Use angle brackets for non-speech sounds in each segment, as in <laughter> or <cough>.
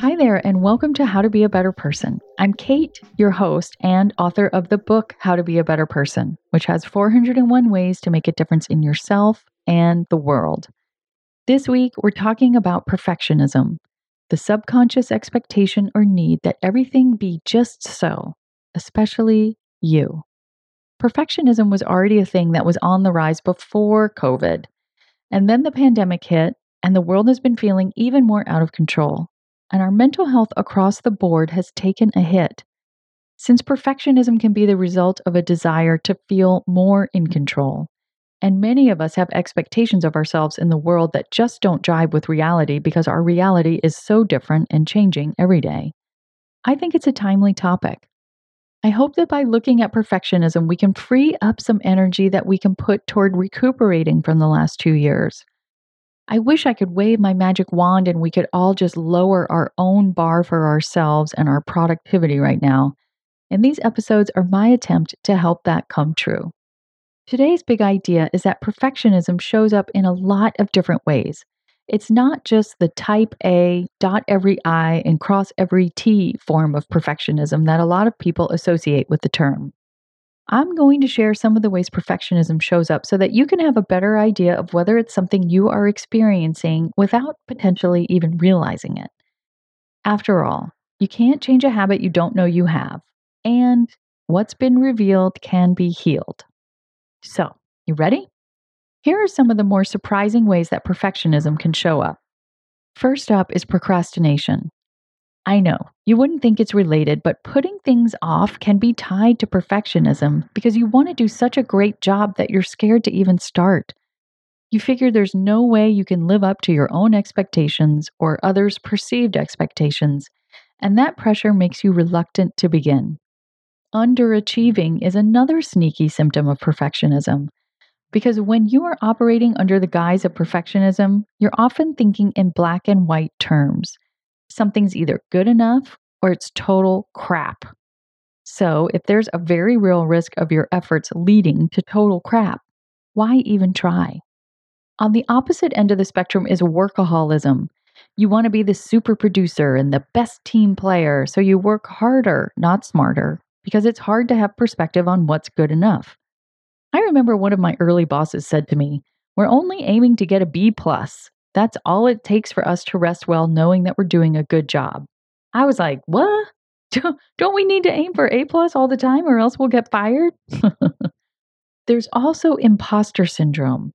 Hi there, and welcome to How to Be a Better Person. I'm Kate, your host and author of the book How to Be a Better Person, which has 401 ways to make a difference in yourself and the world. This week, we're talking about perfectionism, the subconscious expectation or need that everything be just so, especially you. Perfectionism was already a thing that was on the rise before COVID. And then the pandemic hit, and the world has been feeling even more out of control and our mental health across the board has taken a hit. Since perfectionism can be the result of a desire to feel more in control, and many of us have expectations of ourselves in the world that just don't jive with reality because our reality is so different and changing every day. I think it's a timely topic. I hope that by looking at perfectionism, we can free up some energy that we can put toward recuperating from the last two years. I wish I could wave my magic wand and we could all just lower our own bar for ourselves and our productivity right now. And these episodes are my attempt to help that come true. Today's big idea is that perfectionism shows up in a lot of different ways. It's not just the type A, dot every I, and cross every T form of perfectionism that a lot of people associate with the term. I'm going to share some of the ways perfectionism shows up so that you can have a better idea of whether it's something you are experiencing without potentially even realizing it. After all, you can't change a habit you don't know you have, and what's been revealed can be healed. So, you ready? Here are some of the more surprising ways that perfectionism can show up. First up is procrastination. I know you wouldn't think it's related, but putting things off can be tied to perfectionism because you want to do such a great job that you're scared to even start. You figure there's no way you can live up to your own expectations or others' perceived expectations, and that pressure makes you reluctant to begin. Underachieving is another sneaky symptom of perfectionism. Because when you are operating under the guise of perfectionism, you're often thinking in black and white terms something's either good enough or it's total crap. So, if there's a very real risk of your efforts leading to total crap, why even try? On the opposite end of the spectrum is workaholism. You want to be the super producer and the best team player, so you work harder, not smarter, because it's hard to have perspective on what's good enough. I remember one of my early bosses said to me, We're only aiming to get a B plus. That's all it takes for us to rest well, knowing that we're doing a good job. I was like, what? <laughs> Don't we need to aim for A plus all the time or else we'll get fired? <laughs> There's also imposter syndrome.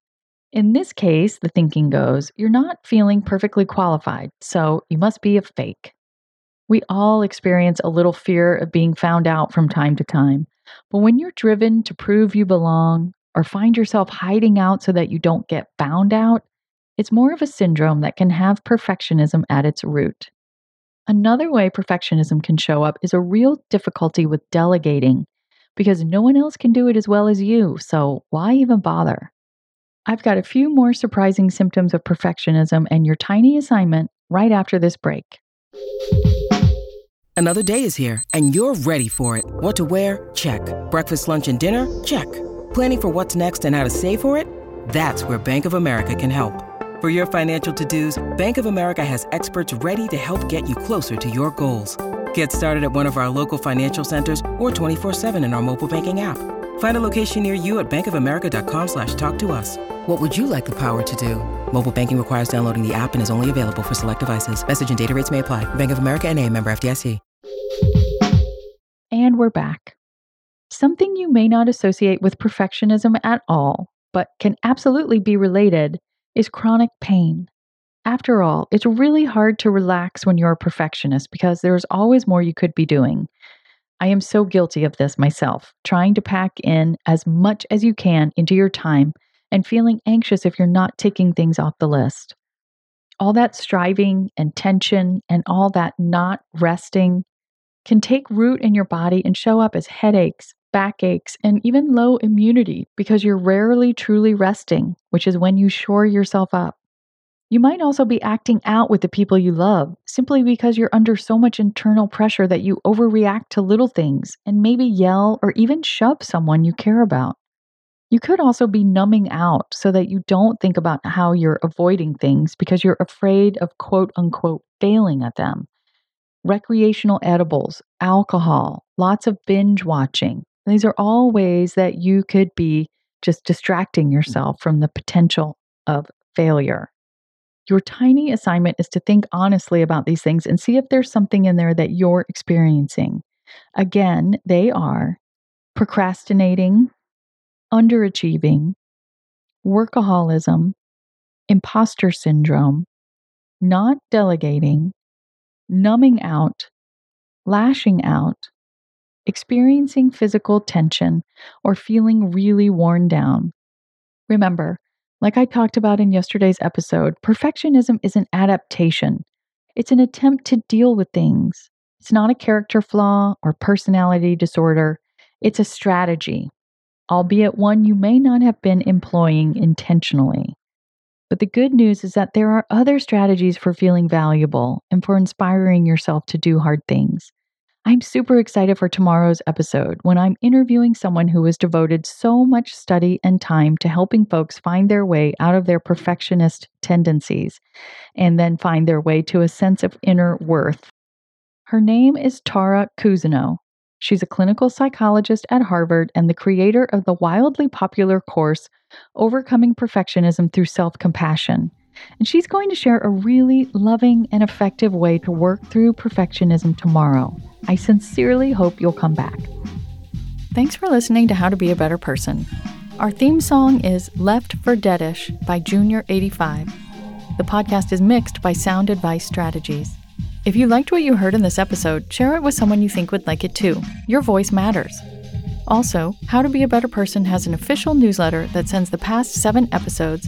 In this case, the thinking goes, you're not feeling perfectly qualified, so you must be a fake. We all experience a little fear of being found out from time to time. But when you're driven to prove you belong or find yourself hiding out so that you don't get found out, it's more of a syndrome that can have perfectionism at its root. Another way perfectionism can show up is a real difficulty with delegating because no one else can do it as well as you, so why even bother? I've got a few more surprising symptoms of perfectionism and your tiny assignment right after this break. Another day is here and you're ready for it. What to wear? Check. Breakfast, lunch, and dinner? Check. Planning for what's next and how to save for it? That's where Bank of America can help. For your financial to-dos, Bank of America has experts ready to help get you closer to your goals. Get started at one of our local financial centers or 24-7 in our mobile banking app. Find a location near you at bankofamerica.com slash talk to us. What would you like the power to do? Mobile banking requires downloading the app and is only available for select devices. Message and data rates may apply. Bank of America and a member FDIC. And we're back. Something you may not associate with perfectionism at all, but can absolutely be related, is chronic pain. After all, it's really hard to relax when you're a perfectionist because there's always more you could be doing. I am so guilty of this myself, trying to pack in as much as you can into your time and feeling anxious if you're not ticking things off the list. All that striving and tension and all that not resting can take root in your body and show up as headaches, backaches, and even low immunity because you're rarely truly resting, which is when you shore yourself up. You might also be acting out with the people you love simply because you're under so much internal pressure that you overreact to little things and maybe yell or even shove someone you care about. You could also be numbing out so that you don't think about how you're avoiding things because you're afraid of quote unquote failing at them. Recreational edibles, alcohol, lots of binge watching. These are all ways that you could be just distracting mm-hmm. yourself from the potential of failure. Your tiny assignment is to think honestly about these things and see if there's something in there that you're experiencing. Again, they are procrastinating, underachieving, workaholism, imposter syndrome, not delegating, numbing out, lashing out, experiencing physical tension, or feeling really worn down. Remember, like I talked about in yesterday's episode, perfectionism is an adaptation. It's an attempt to deal with things. It's not a character flaw or personality disorder. It's a strategy, albeit one you may not have been employing intentionally. But the good news is that there are other strategies for feeling valuable and for inspiring yourself to do hard things. I'm super excited for tomorrow's episode when I'm interviewing someone who has devoted so much study and time to helping folks find their way out of their perfectionist tendencies and then find their way to a sense of inner worth. Her name is Tara Cousineau. She's a clinical psychologist at Harvard and the creator of the wildly popular course Overcoming Perfectionism Through Self Compassion. And she's going to share a really loving and effective way to work through perfectionism tomorrow. I sincerely hope you'll come back. Thanks for listening to How to Be a Better Person. Our theme song is Left for Deadish by Junior85. The podcast is mixed by Sound Advice Strategies. If you liked what you heard in this episode, share it with someone you think would like it too. Your voice matters. Also, How to Be a Better Person has an official newsletter that sends the past seven episodes,